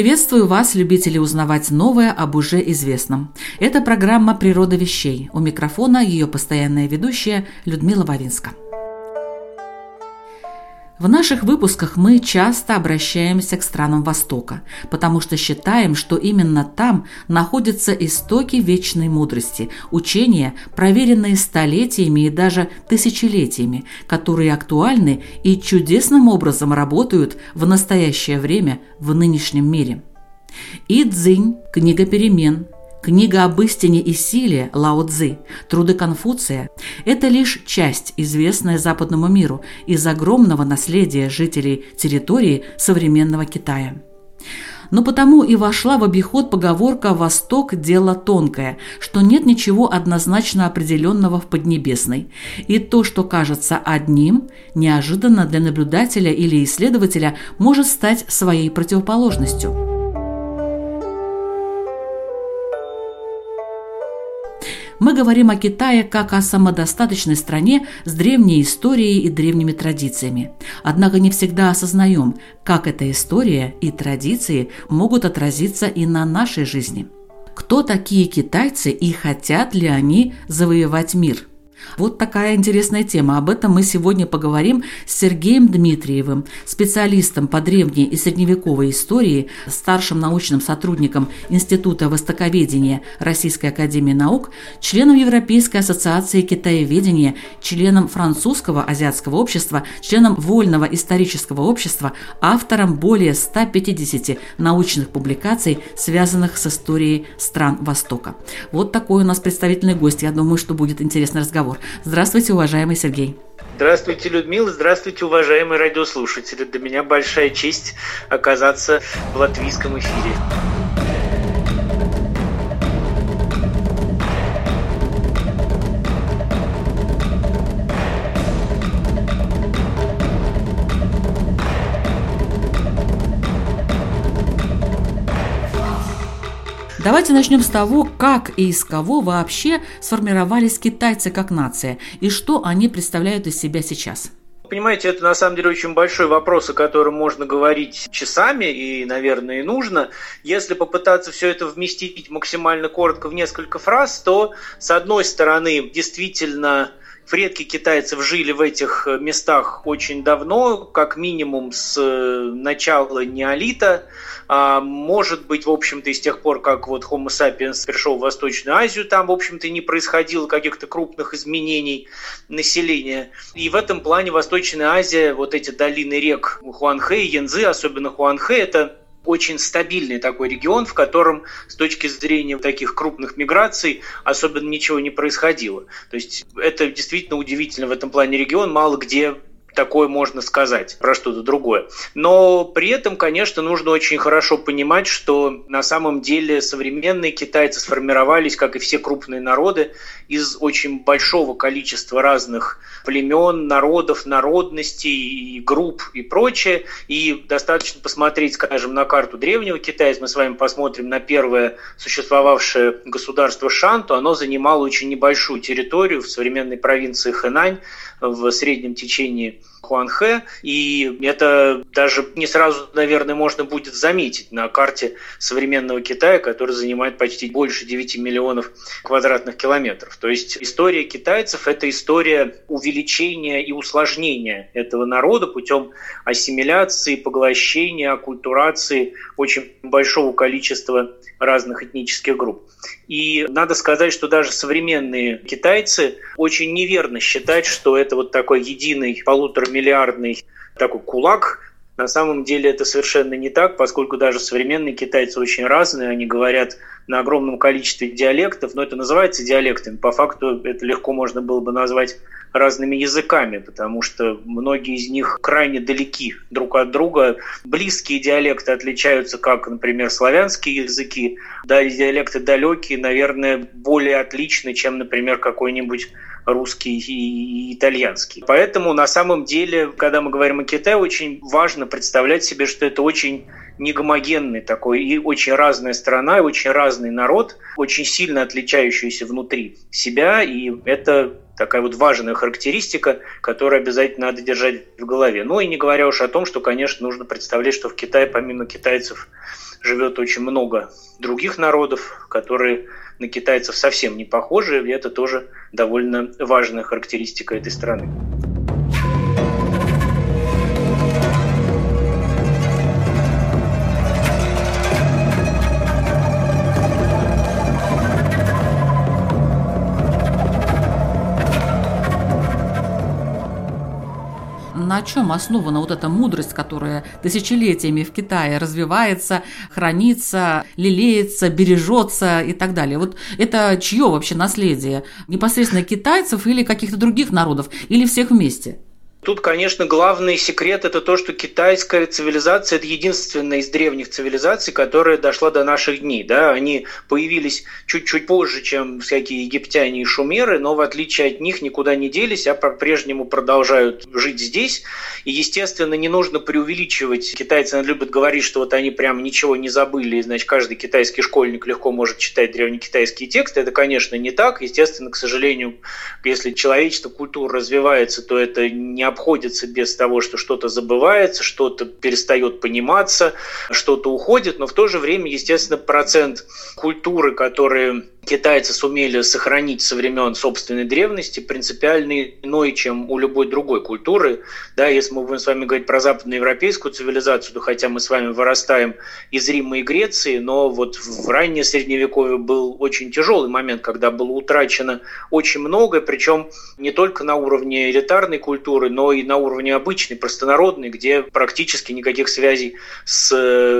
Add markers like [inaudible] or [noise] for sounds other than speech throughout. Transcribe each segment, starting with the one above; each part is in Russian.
Приветствую вас, любители узнавать новое об уже известном. Это программа «Природа вещей». У микрофона ее постоянная ведущая Людмила Вавинска. В наших выпусках мы часто обращаемся к странам Востока, потому что считаем, что именно там находятся истоки вечной мудрости, учения, проверенные столетиями и даже тысячелетиями, которые актуальны и чудесным образом работают в настоящее время в нынешнем мире. И Цзинь, книга перемен – Книга об истине и силе Лао Цзы, труды Конфуция – это лишь часть, известная западному миру, из огромного наследия жителей территории современного Китая. Но потому и вошла в обиход поговорка «Восток – дело тонкое», что нет ничего однозначно определенного в Поднебесной. И то, что кажется одним, неожиданно для наблюдателя или исследователя может стать своей противоположностью. Мы говорим о Китае как о самодостаточной стране с древней историей и древними традициями. Однако не всегда осознаем, как эта история и традиции могут отразиться и на нашей жизни. Кто такие китайцы и хотят ли они завоевать мир – вот такая интересная тема. Об этом мы сегодня поговорим с Сергеем Дмитриевым, специалистом по древней и средневековой истории, старшим научным сотрудником Института востоковедения Российской академии наук, членом Европейской ассоциации китаеведения, членом французского азиатского общества, членом Вольного исторического общества, автором более 150 научных публикаций, связанных с историей стран Востока. Вот такой у нас представительный гость. Я думаю, что будет интересный разговор разговор. Здравствуйте, уважаемый Сергей. Здравствуйте, Людмила. Здравствуйте, уважаемые радиослушатели. Для меня большая честь оказаться в латвийском эфире. Давайте начнем с того, как и из кого вообще сформировались китайцы как нация и что они представляют из себя сейчас. Понимаете, это на самом деле очень большой вопрос, о котором можно говорить часами и, наверное, и нужно. Если попытаться все это вместить максимально коротко в несколько фраз, то, с одной стороны, действительно предки китайцев жили в этих местах очень давно, как минимум с начала неолита, а, может быть, в общем-то, с тех пор, как вот Homo sapiens пришел в Восточную Азию, там, в общем-то, не происходило каких-то крупных изменений населения. И в этом плане Восточная Азия, вот эти долины рек Хуанхэ и Янзы, особенно Хуанхэ, это очень стабильный такой регион, в котором с точки зрения таких крупных миграций особенно ничего не происходило. То есть это действительно удивительно в этом плане регион, мало где такое можно сказать про что-то другое. Но при этом, конечно, нужно очень хорошо понимать, что на самом деле современные китайцы сформировались, как и все крупные народы, из очень большого количества разных племен, народов, народностей, и групп и прочее. И достаточно посмотреть, скажем, на карту древнего Китая, мы с вами посмотрим на первое существовавшее государство Шанту, оно занимало очень небольшую территорию в современной провинции Хэнань в среднем течении Хуанхэ, и это даже не сразу, наверное, можно будет заметить на карте современного Китая, который занимает почти больше 9 миллионов квадратных километров. То есть история китайцев – это история увеличения и усложнения этого народа путем ассимиляции, поглощения, оккультурации очень большого количества разных этнических групп. И надо сказать, что даже современные китайцы очень неверно считать, что это вот такой единый полуторамиллиардный такой кулак, на самом деле это совершенно не так, поскольку даже современные китайцы очень разные. Они говорят на огромном количестве диалектов, но это называется диалектами. По факту это легко можно было бы назвать разными языками, потому что многие из них крайне далеки друг от друга. Близкие диалекты отличаются, как, например, славянские языки. Да, диалекты далекие, наверное, более отличны, чем, например, какой-нибудь русский и итальянский. Поэтому на самом деле, когда мы говорим о Китае, очень важно представлять себе, что это очень негомогенный такой и очень разная страна, и очень разный народ, очень сильно отличающийся внутри себя, и это такая вот важная характеристика, которую обязательно надо держать в голове. Ну и не говоря уж о том, что, конечно, нужно представлять, что в Китае помимо китайцев живет очень много других народов, которые на китайцев совсем не похожи, и это тоже довольно важная характеристика этой страны. На чем основана вот эта мудрость, которая тысячелетиями в Китае развивается, хранится, лелеется, бережется и так далее. Вот это чье вообще наследие? Непосредственно китайцев или каких-то других народов? Или всех вместе? Тут, конечно, главный секрет – это то, что китайская цивилизация – это единственная из древних цивилизаций, которая дошла до наших дней. Да? Они появились чуть-чуть позже, чем всякие египтяне и шумеры, но в отличие от них никуда не делись, а по-прежнему продолжают жить здесь. И, естественно, не нужно преувеличивать. Китайцы любят говорить, что вот они прям ничего не забыли, значит, каждый китайский школьник легко может читать древнекитайские тексты. Это, конечно, не так. Естественно, к сожалению, если человечество, культура развивается, то это не обходится без того, что что-то забывается, что-то перестает пониматься, что-то уходит, но в то же время, естественно, процент культуры, которые китайцы сумели сохранить со времен собственной древности, принципиально иной, чем у любой другой культуры. Да, если мы будем с вами говорить про западноевропейскую цивилизацию, то хотя мы с вами вырастаем из Рима и Греции, но вот в раннее Средневековье был очень тяжелый момент, когда было утрачено очень многое, причем не только на уровне элитарной культуры, но и на уровне обычной, простонародной, где практически никаких связей с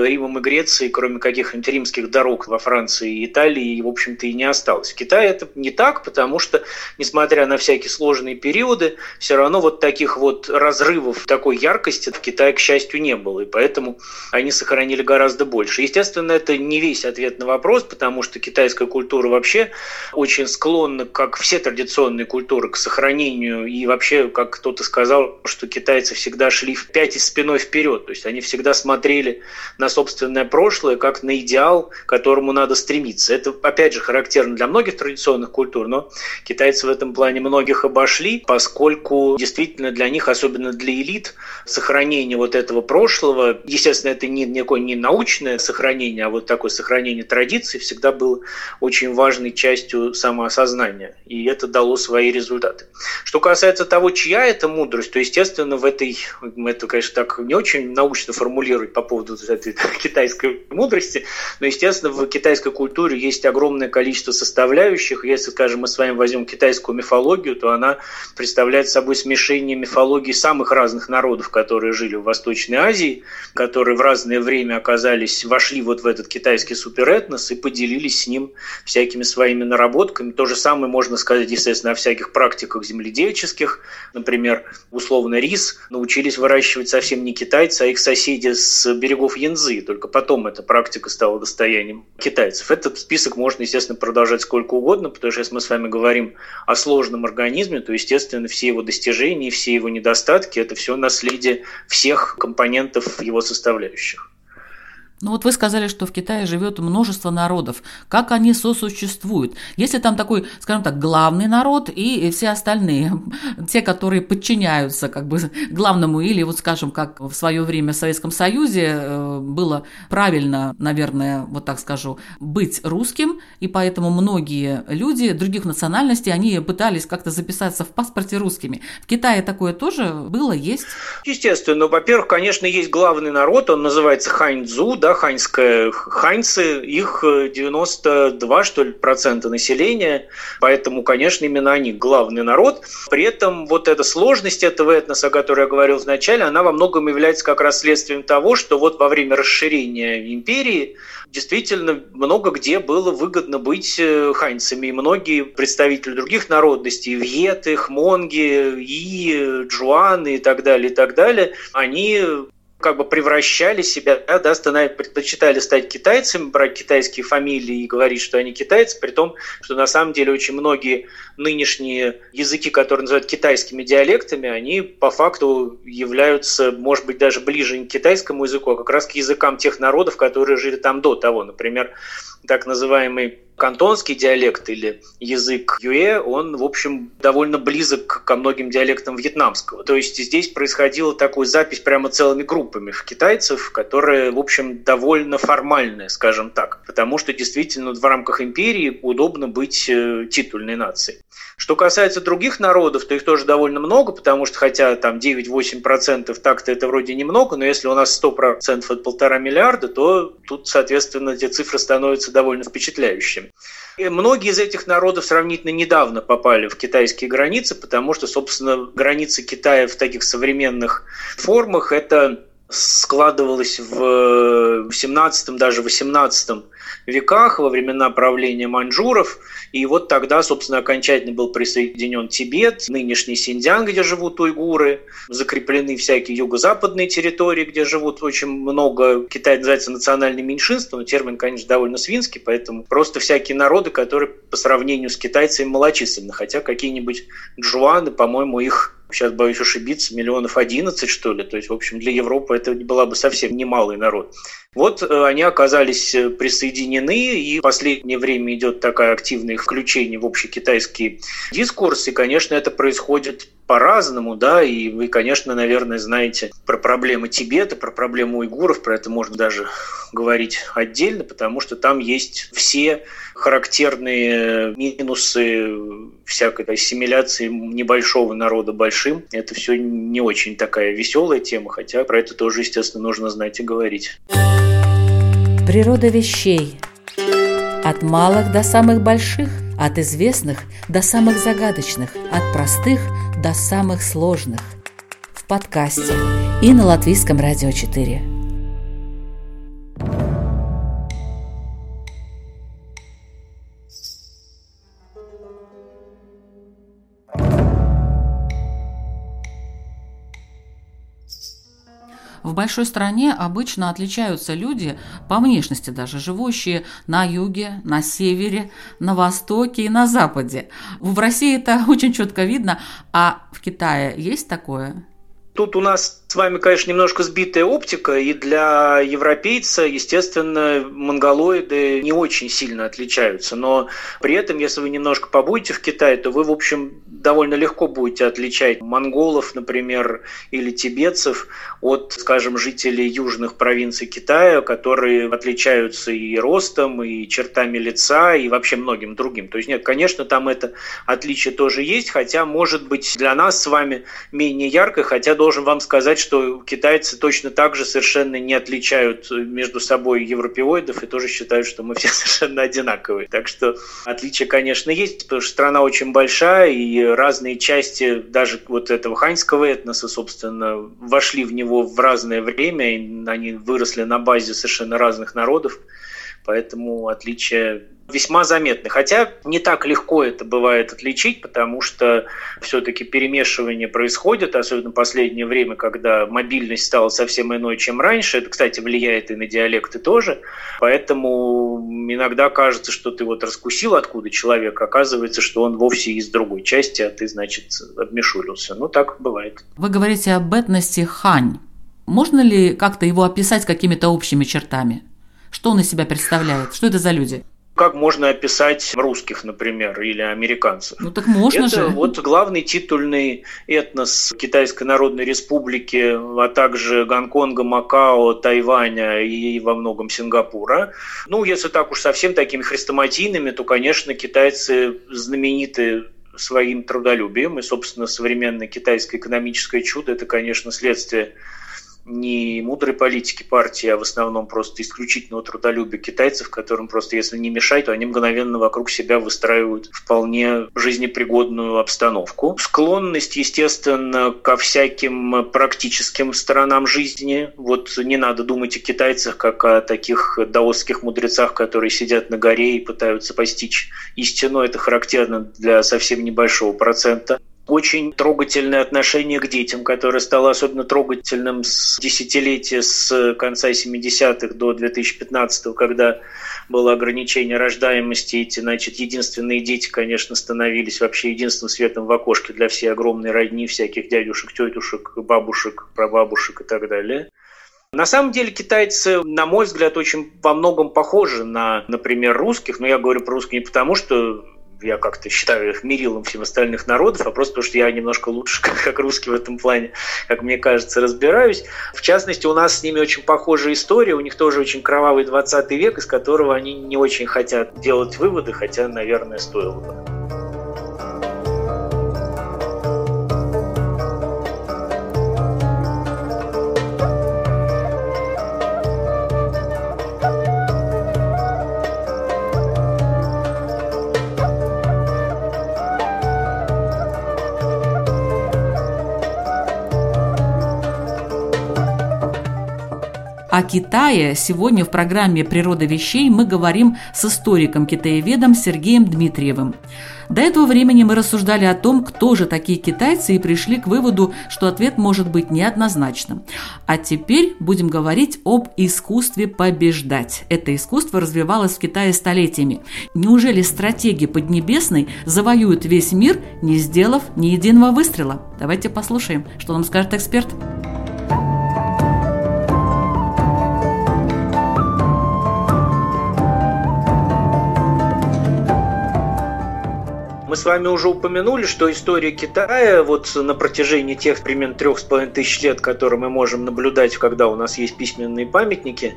Римом и Грецией, кроме каких-нибудь римских дорог во Франции и Италии, в общем-то, и не осталось. В Китае это не так, потому что, несмотря на всякие сложные периоды, все равно вот таких вот разрывов такой яркости в Китае, к счастью, не было. И поэтому они сохранили гораздо больше. Естественно, это не весь ответ на вопрос, потому что китайская культура вообще очень склонна, как все традиционные культуры, к сохранению. И вообще, как кто-то сказал, что китайцы всегда шли в пять и спиной вперед. То есть они всегда смотрели на собственное прошлое как на идеал, к которому надо стремиться. Это, опять же, характерно характерно для многих традиционных культур, но китайцы в этом плане многих обошли, поскольку действительно для них, особенно для элит, сохранение вот этого прошлого, естественно, это не никакое не научное сохранение, а вот такое сохранение традиций всегда было очень важной частью самоосознания, и это дало свои результаты. Что касается того, чья это мудрость, то, естественно, в этой, это, конечно, так не очень научно формулировать по поводу этой [laughs] китайской мудрости, но, естественно, в китайской культуре есть огромное количество количество составляющих. Если, скажем, мы с вами возьмем китайскую мифологию, то она представляет собой смешение мифологии самых разных народов, которые жили в Восточной Азии, которые в разное время оказались, вошли вот в этот китайский суперэтнос и поделились с ним всякими своими наработками. То же самое можно сказать, естественно, о всяких практиках земледельческих. Например, условно рис научились выращивать совсем не китайцы, а их соседи с берегов Янзы. Только потом эта практика стала достоянием китайцев. Этот список можно, естественно, продолжать сколько угодно, потому что если мы с вами говорим о сложном организме, то, естественно, все его достижения, все его недостатки – это все наследие всех компонентов его составляющих. Ну вот вы сказали, что в Китае живет множество народов. Как они сосуществуют? Если там такой, скажем так, главный народ и все остальные, [laughs] те, которые подчиняются как бы главному, или вот скажем, как в свое время в Советском Союзе э, было правильно, наверное, вот так скажу, быть русским, и поэтому многие люди других национальностей, они пытались как-то записаться в паспорте русскими. В Китае такое тоже было, есть? Естественно. Во-первых, конечно, есть главный народ, он называется Ханьцзу, да, да, ханьская. Ханьцы, их 92, что ли, процента населения, поэтому, конечно, именно они главный народ. При этом вот эта сложность этого этноса, о которой я говорил вначале, она во многом является как раз следствием того, что вот во время расширения империи действительно много где было выгодно быть э, ханьцами. И многие представители других народностей, вьеты, хмонги, и, джуаны и так далее, и так далее, они как бы превращали себя, да, предпочитали стать китайцами, брать китайские фамилии и говорить, что они китайцы, при том, что на самом деле очень многие нынешние языки, которые называют китайскими диалектами, они по факту являются, может быть, даже ближе не к китайскому языку, а как раз к языкам тех народов, которые жили там до того. Например, так называемый кантонский диалект или язык юэ, он, в общем, довольно близок ко многим диалектам вьетнамского. То есть здесь происходила такая запись прямо целыми группами китайцев, которая, в общем, довольно формальная, скажем так, потому что действительно в рамках империи удобно быть э, титульной нацией. Что касается других народов, то их тоже довольно много, потому что хотя там 9-8% так-то это вроде немного, но если у нас 100% от полтора миллиарда, то тут, соответственно, эти цифры становятся довольно впечатляющими. И многие из этих народов сравнительно недавно попали в китайские границы, потому что, собственно, границы Китая в таких современных формах – это складывалось в 17 даже 18 веках, во времена правления маньчжуров. И вот тогда, собственно, окончательно был присоединен Тибет, нынешний Синьцзян, где живут уйгуры, закреплены всякие юго-западные территории, где живут очень много, Китай называется национальным меньшинством, но термин, конечно, довольно свинский, поэтому просто всякие народы, которые по сравнению с китайцами малочисленны, хотя какие-нибудь джуаны, по-моему, их сейчас боюсь ошибиться, миллионов 11, что ли. То есть, в общем, для Европы это была бы совсем немалый народ. Вот э, они оказались э, присоединены, и в последнее время идет такое активное включение в общий китайский дискурс, и, конечно, это происходит по-разному, да, и вы, конечно, наверное, знаете про проблемы Тибета, про проблему уйгуров, про это можно даже говорить отдельно, потому что там есть все характерные минусы всякой ассимиляции небольшого народа большим. Это все не очень такая веселая тема, хотя про это тоже, естественно, нужно знать и говорить. Природа вещей. От малых до самых больших, от известных до самых загадочных, от простых до самых сложных. В подкасте и на Латвийском радио 4. В большой стране обычно отличаются люди по внешности даже, живущие на юге, на севере, на востоке и на западе. В России это [laughs] очень четко видно, а в Китае есть такое? Тут у нас с вами, конечно, немножко сбитая оптика, и для европейца, естественно, монголоиды не очень сильно отличаются. Но при этом, если вы немножко побудете в Китае, то вы, в общем, довольно легко будете отличать монголов, например, или тибетцев от, скажем, жителей южных провинций Китая, которые отличаются и ростом, и чертами лица, и вообще многим другим. То есть, нет, конечно, там это отличие тоже есть, хотя, может быть, для нас с вами менее ярко, хотя должен вам сказать, что китайцы точно так же совершенно не отличают между собой европеоидов и тоже считают, что мы [laughs] все совершенно одинаковые. Так что отличия, конечно, есть, потому что страна очень большая, и разные части даже вот этого ханьского этноса, собственно, вошли в него в разное время, и они выросли на базе совершенно разных народов, поэтому отличия весьма заметны. Хотя не так легко это бывает отличить, потому что все-таки перемешивание происходит, особенно в последнее время, когда мобильность стала совсем иной, чем раньше. Это, кстати, влияет и на диалекты тоже. Поэтому иногда кажется, что ты вот раскусил, откуда человек, оказывается, что он вовсе из другой части, а ты, значит, обмешурился. Ну, так бывает. Вы говорите об этности хань. Можно ли как-то его описать какими-то общими чертами? Что он из себя представляет? Что это за люди? Как можно описать русских, например, или американцев. Ну так можно Это же. вот главный титульный этнос Китайской Народной Республики, а также Гонконга, Макао, Тайваня и во многом Сингапура. Ну, если так уж совсем такими хрестоматийными, то, конечно, китайцы знамениты своим трудолюбием, и, собственно, современное китайское экономическое чудо – это, конечно, следствие не мудрой политики партии, а в основном просто исключительного трудолюбия китайцев, которым просто если не мешать, то они мгновенно вокруг себя выстраивают вполне жизнепригодную обстановку. Склонность, естественно, ко всяким практическим сторонам жизни. Вот не надо думать о китайцах как о таких даосских мудрецах, которые сидят на горе и пытаются постичь истину. Это характерно для совсем небольшого процента очень трогательное отношение к детям, которое стало особенно трогательным с десятилетия с конца 70-х до 2015 когда было ограничение рождаемости. Эти, значит, единственные дети, конечно, становились вообще единственным светом в окошке для всей огромной родни, всяких дядюшек, тетушек, бабушек, прабабушек и так далее. На самом деле китайцы, на мой взгляд, очень во многом похожи на, например, русских. Но я говорю про русских не потому, что я как-то считаю их мерилом всем остальных народов, а просто потому, что я немножко лучше, [laughs] как, как русский в этом плане, как мне кажется, разбираюсь. В частности, у нас с ними очень похожая история, у них тоже очень кровавый 20 век, из которого они не очень хотят делать выводы, хотя, наверное, стоило бы. О Китае сегодня в программе «Природа вещей» мы говорим с историком-китаеведом Сергеем Дмитриевым. До этого времени мы рассуждали о том, кто же такие китайцы, и пришли к выводу, что ответ может быть неоднозначным. А теперь будем говорить об искусстве побеждать. Это искусство развивалось в Китае столетиями. Неужели стратеги Поднебесной завоюют весь мир, не сделав ни единого выстрела? Давайте послушаем, что нам скажет эксперт. Мы с вами уже упомянули, что история Китая вот на протяжении тех примерно трех с половиной тысяч лет, которые мы можем наблюдать, когда у нас есть письменные памятники,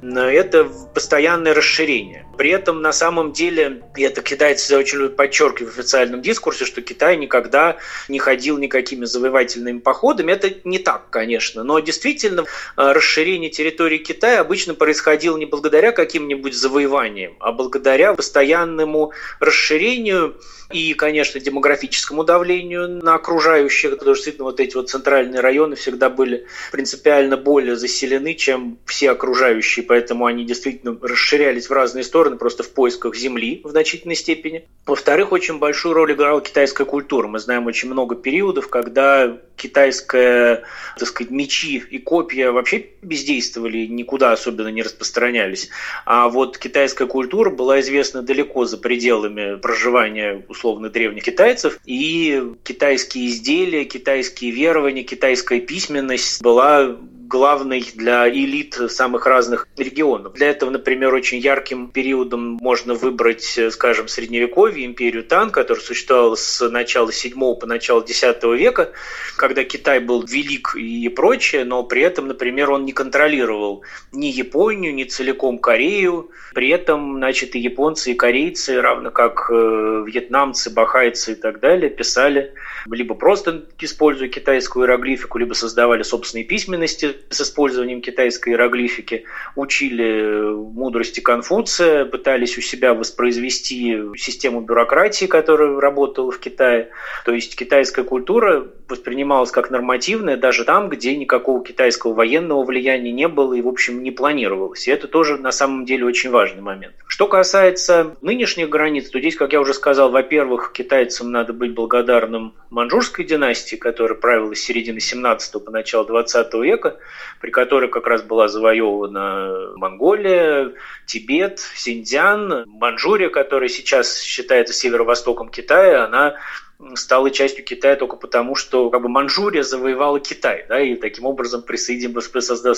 это постоянное расширение. При этом на самом деле, и это китайцы очень любят подчеркивать в официальном дискурсе, что Китай никогда не ходил никакими завоевательными походами. Это не так, конечно, но действительно э, расширение территории Китая обычно происходило не благодаря каким-нибудь завоеваниям, а благодаря постоянному расширению и, конечно, демографическому давлению на окружающих, потому что действительно вот эти вот центральные районы всегда были принципиально более заселены, чем все окружающие, поэтому они действительно расширялись в разные стороны просто в поисках земли в значительной степени. Во-вторых, очень большую роль играла китайская культура. Мы знаем очень много периодов, когда китайская, так сказать, мечи и копья вообще бездействовали, никуда особенно не распространялись. А вот китайская культура была известна далеко за пределами проживания условно древних китайцев, и китайские изделия, китайские верования, китайская письменность была главной для элит самых разных регионов. Для этого, например, очень ярким периодом можно выбрать, скажем, Средневековье, империю Тан, которая существовала с начала 7 по начало 10 века, когда Китай был велик и прочее, но при этом, например, он не контролировал ни Японию, ни целиком Корею. При этом, значит, и японцы, и корейцы, равно как э, вьетнамцы, бахайцы и так далее, писали либо просто используя китайскую иероглифику, либо создавали собственные письменности с использованием китайской иероглифики, учили мудрости Конфуция, пытались у себя воспроизвести систему бюрократии, которая работала в Китае. То есть китайская культура воспринималась как нормативная даже там, где никакого китайского военного влияния не было и, в общем, не планировалось. И это тоже на самом деле очень важный момент. Что касается нынешних границ, то здесь, как я уже сказал, во-первых, китайцам надо быть благодарным манчжурской династии, которая правила с середины 17 по начало 20 века, при которой как раз была завоевана Монголия, Тибет, Синьцзян, Манчжурия, которая сейчас считается северо-востоком Китая, она стала частью Китая только потому, что как бы Манчжурия завоевала Китай, да, и таким образом присоединилась,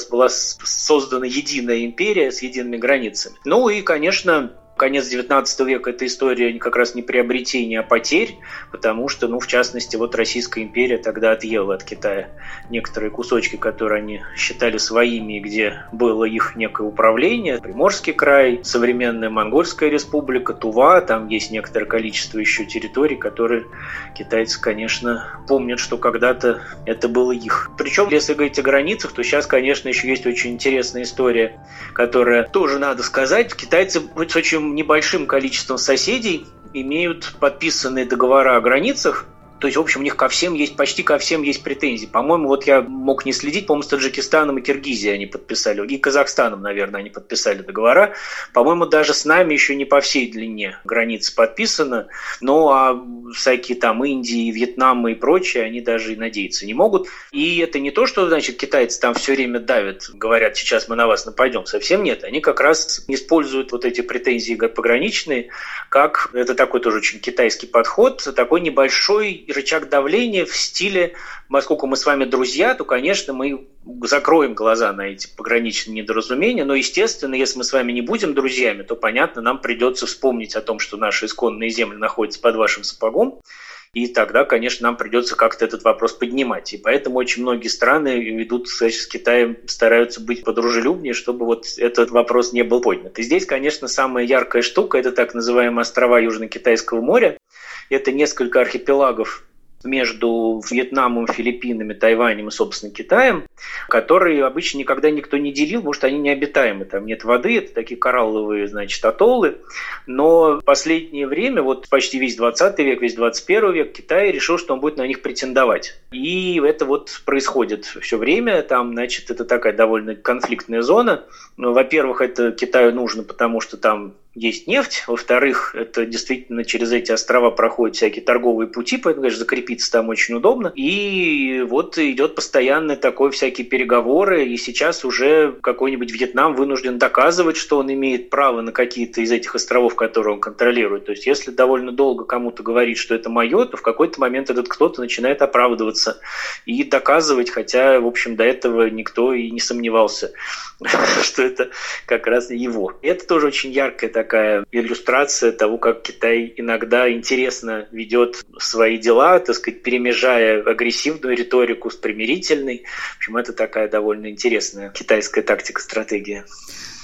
была создана единая империя с едиными границами. Ну и, конечно, Конец 19 века – это история как раз не приобретения, а потерь, потому что, ну, в частности, вот Российская империя тогда отъела от Китая некоторые кусочки, которые они считали своими, где было их некое управление. Приморский край, современная Монгольская республика, Тува, там есть некоторое количество еще территорий, которые китайцы, конечно, помнят, что когда-то это было их. Причем, если говорить о границах, то сейчас, конечно, еще есть очень интересная история, которая тоже надо сказать. Китайцы очень небольшим количеством соседей имеют подписанные договора о границах, то есть, в общем, у них ко всем есть, почти ко всем есть претензии. По-моему, вот я мог не следить, по-моему, с Таджикистаном и Киргизией они подписали, и Казахстаном, наверное, они подписали договора. По-моему, даже с нами еще не по всей длине границы подписано, но а всякие там Индии, Вьетнам и прочие, они даже и надеяться не могут. И это не то, что, значит, китайцы там все время давят, говорят, сейчас мы на вас нападем. Совсем нет. Они как раз используют вот эти претензии пограничные, как это такой тоже очень китайский подход, такой небольшой рычаг давления в стиле, поскольку мы с вами друзья, то, конечно, мы закроем глаза на эти пограничные недоразумения, но, естественно, если мы с вами не будем друзьями, то, понятно, нам придется вспомнить о том, что наши исконные земли находятся под вашим сапогом, и тогда, конечно, нам придется как-то этот вопрос поднимать. И поэтому очень многие страны ведут, с Китаем, стараются быть подружелюбнее, чтобы вот этот вопрос не был поднят. И здесь, конечно, самая яркая штука – это так называемые острова Южно-Китайского моря. Это несколько архипелагов между Вьетнамом, Филиппинами, Тайванем и, собственно, Китаем, которые обычно никогда никто не делил, потому что они необитаемы. Там нет воды, это такие коралловые, значит, атоллы. Но в последнее время, вот почти весь 20 век, весь 21 век, Китай решил, что он будет на них претендовать. И это вот происходит все время. Там, значит, это такая довольно конфликтная зона. Ну, во-первых, это Китаю нужно, потому что там есть нефть, во-вторых, это действительно через эти острова проходят всякие торговые пути, поэтому, конечно, закрепиться там очень удобно. И вот идет постоянно такой всякие переговоры, и сейчас уже какой-нибудь Вьетнам вынужден доказывать, что он имеет право на какие-то из этих островов, которые он контролирует. То есть, если довольно долго кому-то говорить, что это мое, то в какой-то момент этот кто-то начинает оправдываться и доказывать, хотя, в общем, до этого никто и не сомневался, [laughs] что это как раз его. Это тоже очень яркая такая иллюстрация того, как Китай иногда интересно ведет свои дела, так сказать, перемежая агрессивную риторику с примирительной. В общем, это такая довольно интересная китайская тактика-стратегия.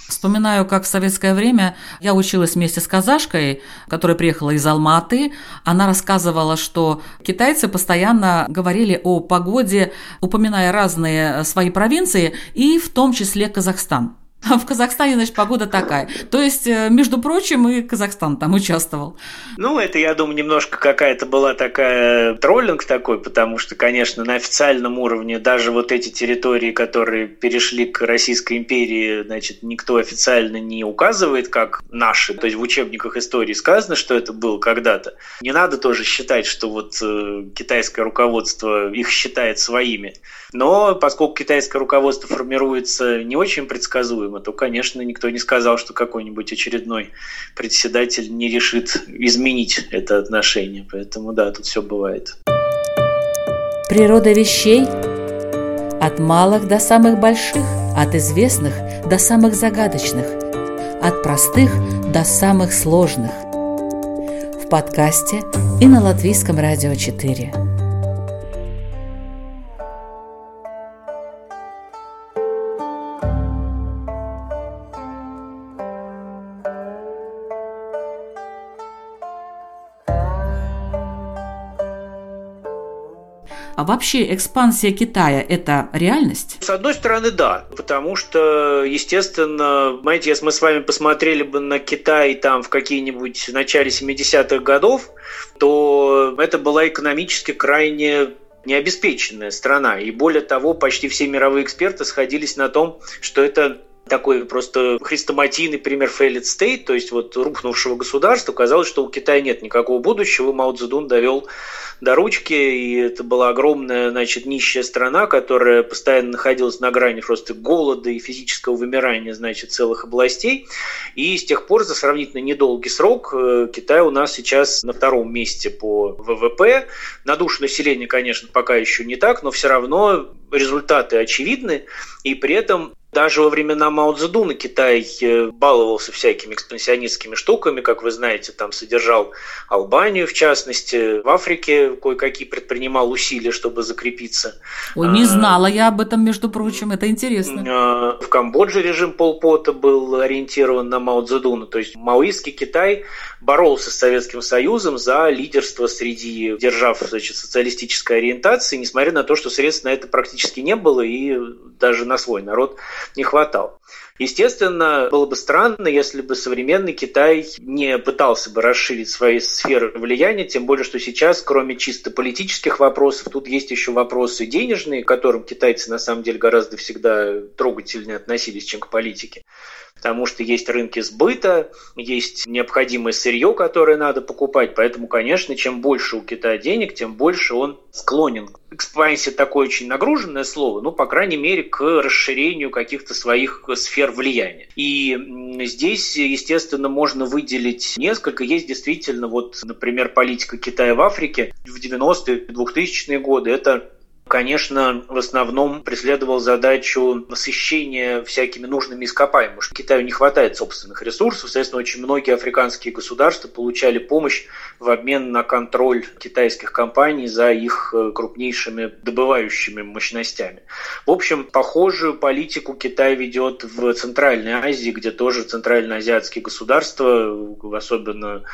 Вспоминаю, как в советское время я училась вместе с казашкой, которая приехала из Алматы. Она рассказывала, что китайцы постоянно говорили о погоде, упоминая разные свои провинции, и в том числе Казахстан. А в Казахстане, значит, погода такая. То есть, э, между прочим, и Казахстан там участвовал. Ну, это, я думаю, немножко какая-то была такая троллинг такой, потому что, конечно, на официальном уровне даже вот эти территории, которые перешли к Российской империи, значит, никто официально не указывает как наши. То есть в учебниках истории сказано, что это было когда-то. Не надо тоже считать, что вот э, китайское руководство их считает своими. Но поскольку китайское руководство формируется не очень предсказуемо, то, конечно, никто не сказал, что какой-нибудь очередной председатель не решит изменить это отношение. Поэтому да, тут все бывает. Природа вещей от малых до самых больших, от известных до самых загадочных, от простых до самых сложных. В подкасте и на Латвийском радио 4. А вообще экспансия Китая – это реальность? С одной стороны, да, потому что, естественно, знаете, если мы с вами посмотрели бы на Китай там в какие-нибудь начале 70-х годов, то это была экономически крайне необеспеченная страна. И более того, почти все мировые эксперты сходились на том, что это такой просто хрестоматийный пример failed state, то есть вот рухнувшего государства. Казалось, что у Китая нет никакого будущего. Мао Цзэдун довел до ручки, и это была огромная, значит, нищая страна, которая постоянно находилась на грани просто голода и физического вымирания, значит, целых областей. И с тех пор за сравнительно недолгий срок э, Китай у нас сейчас на втором месте по ВВП. На душу населения, конечно, пока еще не так, но все равно результаты очевидны, и при этом Даже во времена Мао Цзэдуна Китай э, баловался всякими экспансионистскими штуками, как вы знаете, там содержал Албанию, в частности, в Африке кое-какие предпринимал усилия, чтобы закрепиться. Ой, не а, знала я об этом, между прочим, это интересно. А, в Камбодже режим Полпота был ориентирован на Мао Цзэдуна, то есть маоистский Китай боролся с Советским Союзом за лидерство среди держав значит, социалистической ориентации, несмотря на то, что средств на это практически не было и даже на свой народ не хватало. Естественно, было бы странно, если бы современный Китай не пытался бы расширить свои сферы влияния, тем более, что сейчас, кроме чисто политических вопросов, тут есть еще вопросы денежные, к которым китайцы на самом деле гораздо всегда трогательнее относились, чем к политике потому что есть рынки сбыта, есть необходимое сырье, которое надо покупать, поэтому, конечно, чем больше у Китая денег, тем больше он склонен экспансия такое очень нагруженное слово, ну, по крайней мере, к расширению каких-то своих сфер влияния. И здесь, естественно, можно выделить несколько. Есть действительно, вот, например, политика Китая в Африке в 90-е, 2000-е годы. Это конечно, в основном преследовал задачу насыщения всякими нужными ископаемыми, что Китаю не хватает собственных ресурсов, соответственно, очень многие африканские государства получали помощь в обмен на контроль китайских компаний за их э, крупнейшими добывающими мощностями. В общем, похожую политику Китай ведет в Центральной Азии, где тоже центральноазиатские государства, особенно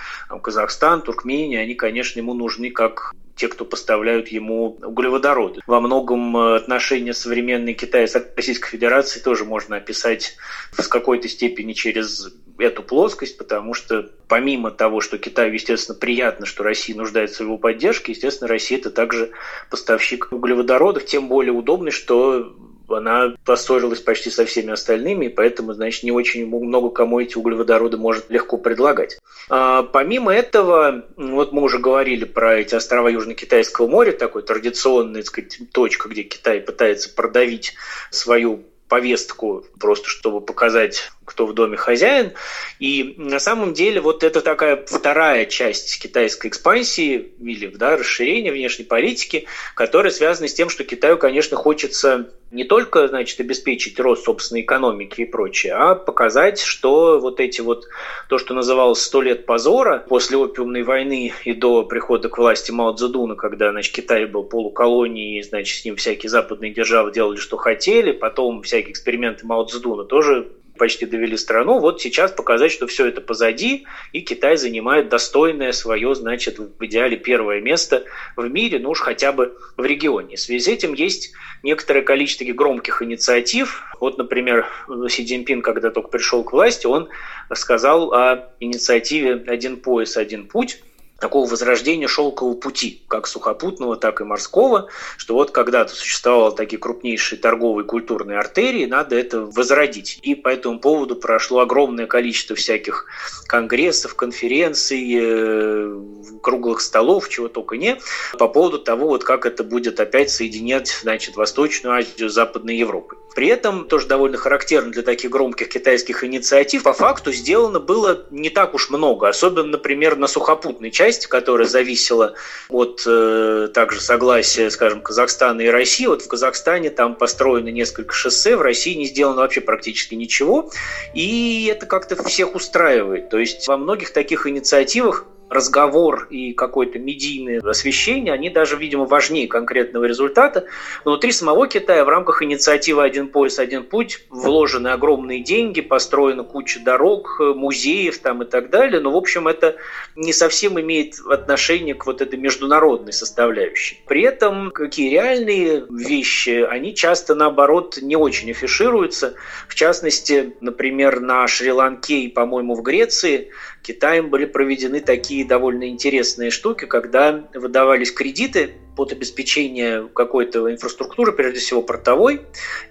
Казахстан, Туркмения, они, конечно, ему нужны как те, кто поставляют ему углеводороды. Во многом э, отношения современной Китая с Российской Федерацией тоже можно описать в какой-то степени через эту плоскость, потому что помимо того, что Китаю, естественно, приятно, что Россия нуждается в его поддержке, естественно, Россия это также поставщик углеводородов, тем более удобный, что она поссорилась почти со всеми остальными, поэтому, значит, не очень много кому эти углеводороды может легко предлагать. А, помимо этого, вот мы уже говорили про эти острова Южно-Китайского моря, такой традиционная, так сказать, точка, где Китай пытается продавить свою повестку, просто чтобы показать, кто в доме хозяин. И на самом деле вот это такая вторая часть китайской экспансии или да, расширения внешней политики, которая связана с тем, что Китаю, конечно, хочется не только, значит, обеспечить рост собственной экономики и прочее, а показать, что вот эти вот, то, что называлось «сто лет позора» после опиумной войны и до прихода к власти Мао Цзэдуна, когда, значит, Китай был полуколонией, значит, с ним всякие западные державы делали, что хотели, потом всякие эксперименты Мао Цзэдуна тоже почти довели страну. Вот сейчас показать, что все это позади, и Китай занимает достойное свое, значит, в идеале первое место в мире, ну уж хотя бы в регионе. В связи с этим есть некоторое количество громких инициатив. Вот, например, Си Цзиньпин, когда только пришел к власти, он сказал о инициативе «Один пояс, один путь», такого возрождения шелкового пути, как сухопутного, так и морского, что вот когда-то существовали такие крупнейшие торговые культурные артерии, надо это возродить. И по этому поводу прошло огромное количество всяких конгрессов, конференций, э, круглых столов, чего только не, по поводу того, вот как это будет опять соединять значит, Восточную Азию с Западной Европой. При этом, тоже довольно характерно для таких громких китайских инициатив, по факту сделано было не так уж много, особенно, например, на сухопутной части, которая зависела от э, также согласия, скажем, Казахстана и России. Вот в Казахстане там построено несколько шоссе, в России не сделано вообще практически ничего, и это как-то всех устраивает. То есть во многих таких инициативах разговор и какое-то медийное освещение, они даже, видимо, важнее конкретного результата. Внутри самого Китая в рамках инициативы «Один пояс, один путь» вложены огромные деньги, построена куча дорог, музеев там и так далее. Но, в общем, это не совсем имеет отношение к вот этой международной составляющей. При этом какие реальные вещи, они часто, наоборот, не очень афишируются. В частности, например, на Шри-Ланке и, по-моему, в Греции Китаем были проведены такие довольно интересные штуки, когда выдавались кредиты под обеспечение какой-то инфраструктуры, прежде всего портовой,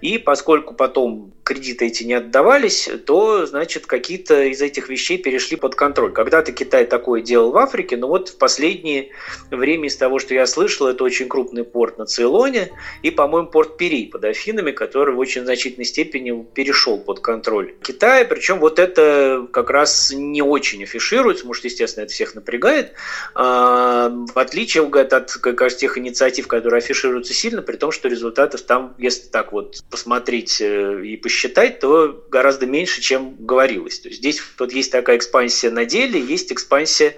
и поскольку потом кредиты эти не отдавались, то, значит, какие-то из этих вещей перешли под контроль. Когда-то Китай такое делал в Африке, но вот в последнее время из того, что я слышал, это очень крупный порт на Цейлоне и, по-моему, порт Пери под Афинами, который в очень значительной степени перешел под контроль Китая. Причем вот это как раз не очень афишируется, потому что, естественно, это всех напрягает. А, в отличие от, как кажется, тех инициатив, которые афишируются сильно, при том, что результатов там, если так вот посмотреть э, и посчитать, то гораздо меньше, чем говорилось. То есть здесь вот есть такая экспансия на деле, есть экспансия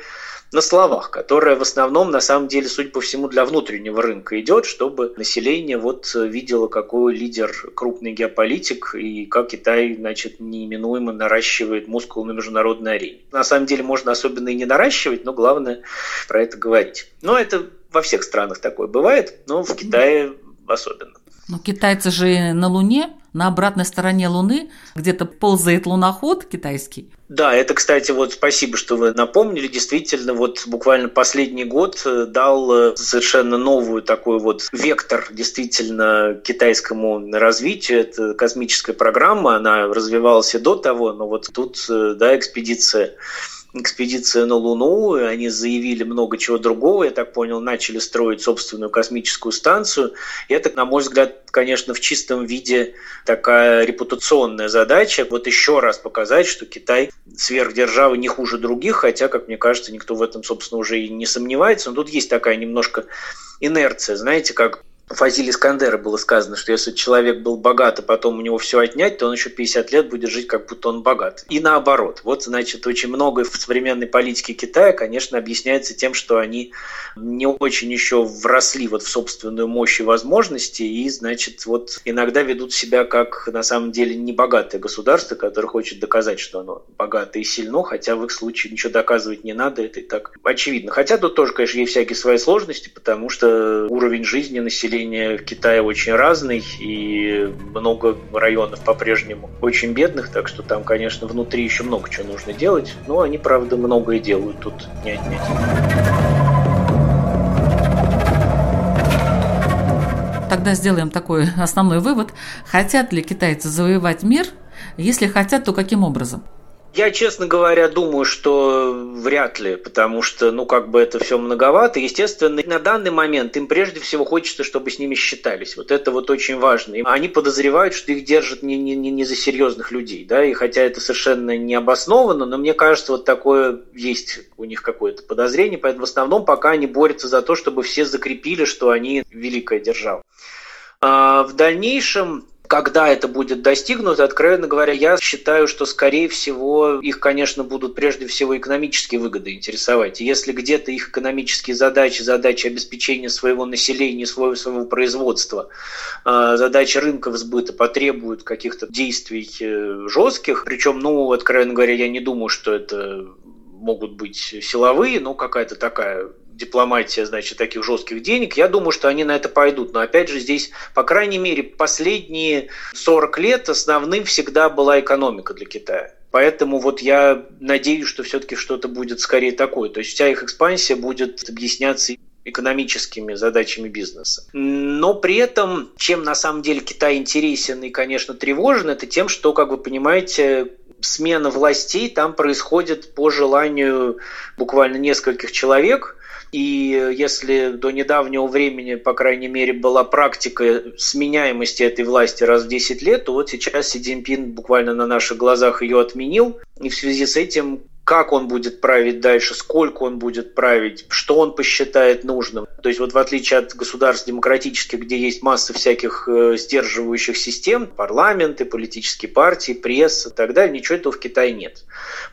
на словах, которая в основном, на самом деле, судя по всему, для внутреннего рынка идет, чтобы население вот видело, какой лидер крупный геополитик и как Китай, значит, неименуемо наращивает мускул на международной арене. На самом деле можно особенно и не наращивать, но главное про это говорить. Но это во всех странах такое бывает, но в Китае особенно. Но китайцы же на Луне, на обратной стороне Луны, где-то ползает луноход китайский. Да, это, кстати, вот спасибо, что вы напомнили. Действительно, вот буквально последний год э, дал э, совершенно новую такой вот вектор действительно китайскому развитию. Это космическая программа, она развивалась и до того, но вот тут, э, да, экспедиция экспедиция на Луну, они заявили много чего другого, я так понял, начали строить собственную космическую станцию. И это, на мой взгляд, конечно, в чистом виде такая репутационная задача. Вот еще раз показать, что Китай сверхдержава не хуже других, хотя, как мне кажется, никто в этом, собственно, уже и не сомневается. Но тут есть такая немножко инерция, знаете, как Фазиле Искандера было сказано, что если человек был богат, а потом у него все отнять, то он еще 50 лет будет жить, как будто он богат. И наоборот. Вот, значит, очень многое в современной политике Китая, конечно, объясняется тем, что они не очень еще вросли вот в собственную мощь и возможности, и, значит, вот иногда ведут себя как, на самом деле, небогатое государство, которое хочет доказать, что оно богатое и сильно, хотя в их случае ничего доказывать не надо, это и так очевидно. Хотя тут тоже, конечно, есть всякие свои сложности, потому что уровень жизни населения население в Китае очень разный, и много районов по-прежнему очень бедных, так что там, конечно, внутри еще много чего нужно делать, но они, правда, многое делают, тут не отнять. Тогда сделаем такой основной вывод. Хотят ли китайцы завоевать мир? Если хотят, то каким образом? Я, честно говоря, думаю, что вряд ли, потому что, ну, как бы это все многовато. Естественно, на данный момент им прежде всего хочется, чтобы с ними считались. Вот это вот очень важно. И они подозревают, что их держат не, не, не за серьезных людей, да, и хотя это совершенно не обосновано, но мне кажется, вот такое есть у них какое-то подозрение, поэтому в основном пока они борются за то, чтобы все закрепили, что они великая держава. А в дальнейшем когда это будет достигнуто, откровенно говоря, я считаю, что, скорее всего, их, конечно, будут прежде всего экономические выгоды интересовать. Если где-то их экономические задачи, задачи обеспечения своего населения, своего, своего производства, а, задачи рынков сбыта потребуют каких-то действий э, жестких, причем, ну, откровенно говоря, я не думаю, что это могут быть силовые, но какая-то такая дипломатия, значит, таких жестких денег, я думаю, что они на это пойдут. Но опять же здесь, по крайней мере, последние 40 лет основным всегда была экономика для Китая. Поэтому вот я надеюсь, что все-таки что-то будет скорее такое. То есть вся их экспансия будет объясняться экономическими задачами бизнеса. Но при этом, чем на самом деле Китай интересен и, конечно, тревожен, это тем, что, как вы понимаете, смена властей там происходит по желанию буквально нескольких человек – и если до недавнего времени, по крайней мере, была практика сменяемости этой власти раз в 10 лет, то вот сейчас Си Цзиньпин буквально на наших глазах ее отменил. И в связи с этим как он будет править дальше, сколько он будет править, что он посчитает нужным. То есть вот в отличие от государств демократических, где есть масса всяких э, сдерживающих систем, парламенты, политические партии, пресса и так далее, ничего этого в Китае нет.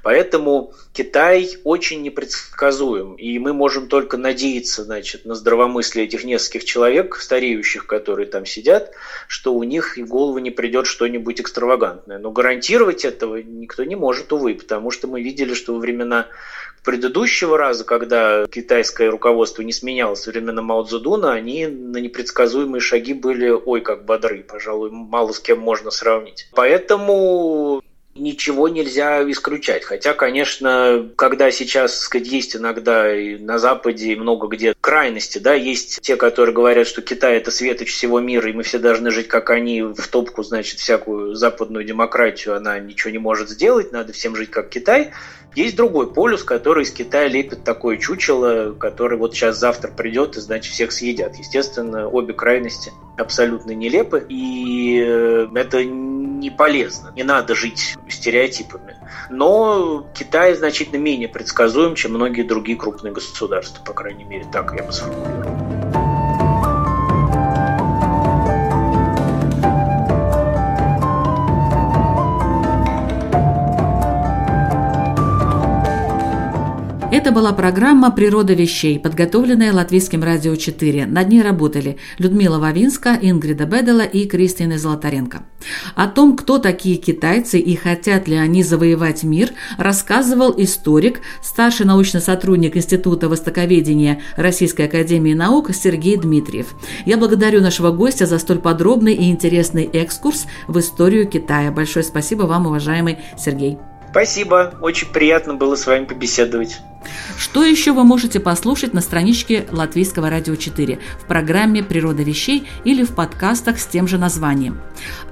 Поэтому Китай очень непредсказуем, и мы можем только надеяться значит, на здравомыслие этих нескольких человек, стареющих, которые там сидят, что у них в голову не придет что-нибудь экстравагантное. Но гарантировать этого никто не может, увы, потому что мы видели, что во времена предыдущего раза, когда китайское руководство не сменялось во времена Мао Цзэдуна, они на непредсказуемые шаги были, ой, как бодры, пожалуй, мало с кем можно сравнить. Поэтому ничего нельзя исключать. Хотя, конечно, когда сейчас, сказать, есть иногда и на Западе и много где крайности, да, есть те, которые говорят, что Китай это светоч всего мира, и мы все должны жить, как они, в топку, значит, всякую западную демократию, она ничего не может сделать, надо всем жить, как Китай. Есть другой полюс, который из Китая лепит такое чучело, который вот сейчас завтра придет и, значит, всех съедят. Естественно, обе крайности абсолютно нелепы, и э, это не полезно. Не надо жить стереотипами. Но Китай значительно менее предсказуем, чем многие другие крупные государства, по крайней мере, так я бы сформулировал. Это была программа «Природа вещей», подготовленная Латвийским радио 4. Над ней работали Людмила Вавинска, Ингрида Бедела и Кристина Золотаренко. О том, кто такие китайцы и хотят ли они завоевать мир, рассказывал историк, старший научный сотрудник Института востоковедения Российской академии наук Сергей Дмитриев. Я благодарю нашего гостя за столь подробный и интересный экскурс в историю Китая. Большое спасибо вам, уважаемый Сергей. Спасибо, очень приятно было с вами побеседовать. Что еще вы можете послушать на страничке Латвийского радио 4 в программе «Природа вещей» или в подкастах с тем же названием?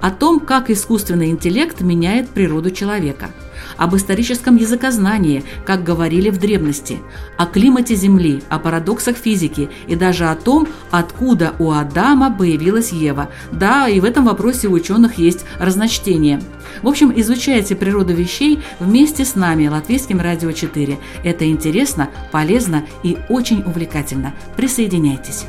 О том, как искусственный интеллект меняет природу человека – об историческом языкознании, как говорили в древности, о климате Земли, о парадоксах физики и даже о том, откуда у Адама появилась Ева. Да, и в этом вопросе у ученых есть разночтение. В общем, изучайте природу вещей вместе с нами, Латвийским радио 4. Это интересно, полезно и очень увлекательно. Присоединяйтесь.